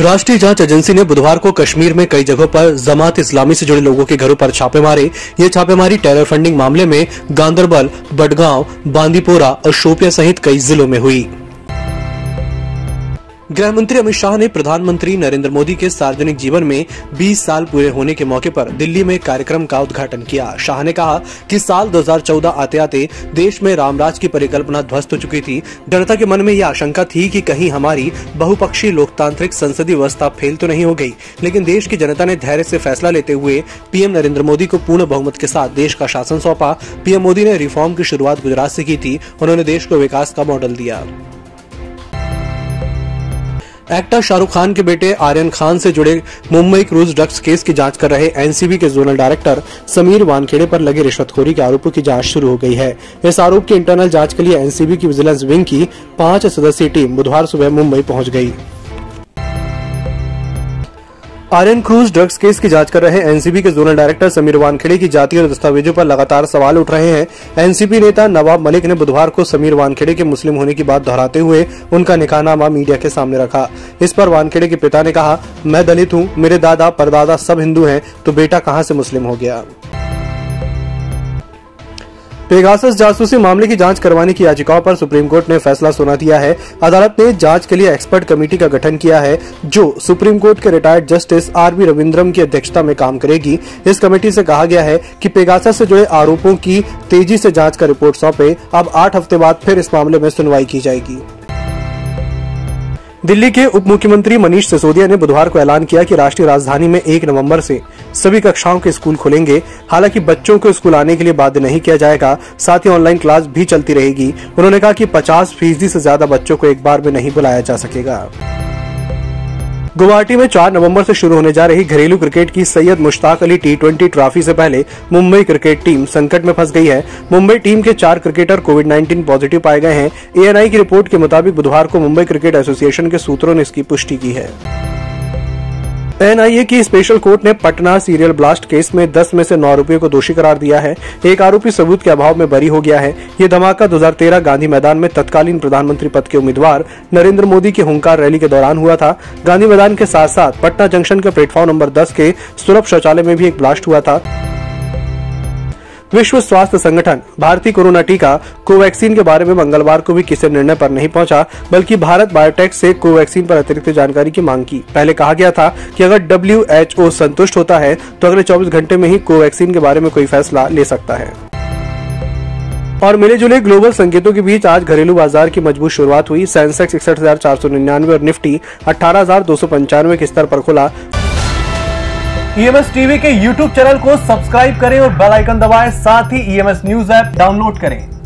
राष्ट्रीय जाँच एजेंसी ने बुधवार को कश्मीर में कई जगहों पर जमात इस्लामी से जुड़े लोगों के घरों पर छापे मारे। ये छापेमारी टेरर फंडिंग मामले में गांधरबल बडगांव, बांदीपोरा और शोपिया सहित कई जिलों में हुई। गृह मंत्री अमित शाह ने प्रधानमंत्री नरेंद्र मोदी के सार्वजनिक जीवन में 20 साल पूरे होने के मौके पर दिल्ली में कार्यक्रम का उद्घाटन किया। शाह ने कहा कि साल 2014 आते आते देश में रामराज की परिकल्पना ध्वस्त हो चुकी थी। जनता के मन में यह आशंका थी कि कहीं हमारी बहुपक्षीय लोकतांत्रिक संसदीय व्यवस्था फेल तो नहीं हो गई, लेकिन देश की जनता ने धैर्य से फैसला लेते हुए पीएम नरेंद्र मोदी को पूर्ण बहुमत के साथ देश का शासन सौंपा। पीएम मोदी ने रिफॉर्म की शुरुआत गुजरात से की थी। उन्होंने देश को विकास का मॉडल दिया। एक्टर शाहरुख खान के बेटे आर्यन खान से जुड़े मुंबई क्रूज ड्रग्स केस की जाँच कर रहे एनसीबी के जोनल डायरेक्टर समीर वानखेड़े पर लगे रिश्वतखोरी के आरोपों की जाँच शुरू हो गई है। इस आरोप की इंटरनल जाँच के लिए एनसीबी की विजिलेंस विंग की पाँच सदस्यीय टीम बुधवार सुबह मुंबई पहुँच गई। आर्यन क्रूज ड्रग्स केस की जाँच कर रहे एनसीबी के जोनल डायरेक्टर समीर वानखेड़े की जाति और दस्तावेजों पर लगातार सवाल उठ रहे हैं। एनसीपी नेता नवाब मलिक ने बुधवार को समीर वानखेड़े के मुस्लिम होने की बात दोहराते हुए उनका निकाहनामा मीडिया के सामने रखा। इस पर वानखेड़े के पिता ने कहा, मैं दलित हूँ, मेरे दादा परदादा सब हिंदू है तो बेटा कहाँ ऐसी मुस्लिम हो गया? पेगासस जासूसी मामले की जाँच करवाने की याचिकाओं पर सुप्रीम कोर्ट ने फैसला सुना दिया है। अदालत ने जाँच के लिए एक्सपर्ट कमेटी का गठन किया है, जो सुप्रीम कोर्ट के retired justice R B Ravindram की अध्यक्षता में काम करेगी। इस कमेटी से कहा गया है कि पेगासस से जुड़े आरोपों की तेज़ी से जाँच का रिपोर्ट सौंपे। अब आठ हफ़्ते बाद फिर इस मामले में सुनवाई की जाएगी। दिल्ली के उप मुख्यमंत्री मनीष सिसोदिया ने बुधवार को ऐलान किया कि राष्ट्रीय राजधानी में एक नवंबर से सभी कक्षाओं के स्कूल खुलेंगे। हालाँकि बच्चों को स्कूल आने के लिए बाध्य नहीं किया जाएगा, साथ ही ऑनलाइन क्लास भी चलती रहेगी। उन्होंने कहा कि 50 फ़ीसदी से ज़्यादा बच्चों को एक बार में नहीं बुलाया जा सकेगा। गुवाहाटी में 4 नवंबर से शुरू होने जा रही घरेलू क्रिकेट की Syed Mushtaq Ali T twenty trophy से पहले मुंबई क्रिकेट टीम संकट में फंस गई है। मुंबई टीम के चार क्रिकेटर कोविड 19 पॉजिटिव पाए गए हैं। एएनआई की रिपोर्ट के मुताबिक बुधवार को मुंबई क्रिकेट एसोसिएशन के सूत्रों ने इसकी पुष्टि की है। एनआईए की स्पेशल कोर्ट ने पटना सीरियल ब्लास्ट केस में 10 में से 9 आरोपियों को दोषी करार दिया है। एक आरोपी सबूत के अभाव में बरी हो गया है। ये धमाका 2013 गांधी मैदान में तत्कालीन प्रधानमंत्री पद के उम्मीदवार नरेंद्र मोदी की हुंकार रैली के दौरान हुआ था। गांधी मैदान के साथ साथ पटना जंक्शन के प्लेटफॉर्म नंबर दस के सुलभ शौचालय में भी एक ब्लास्ट हुआ था। विश्व स्वास्थ्य संगठन, भारतीय कोरोना टीका, कोवैक्सीन के बारे में मंगलवार को भी किसी निर्णय पर नहीं पहुँचा, बल्कि भारत बायोटेक से कोवैक्सीन पर अतिरिक्त जानकारी की मांग की। पहले कहा गया था कि अगर डब्ल्यू संतुष्ट होता है तो अगले 24 घंटे में ही कोवैक्सीन के बारे में कोई फैसला ले सकता है। और मिले जुले ग्लोबल संकेतों के बीच आज घरेलू बाज़ार की मज़बूत शुरुआत हुई। सेंसेक्स इकसठ और निफ्टी अठारह के स्तर पर खुला। ईएमएस e टीवी के यूट्यूब चैनल को सब्सक्राइब करें और बेल आइकन दबाएँ। साथ ही ईएमएस न्यूज़ ऐप डाउनलोड करें।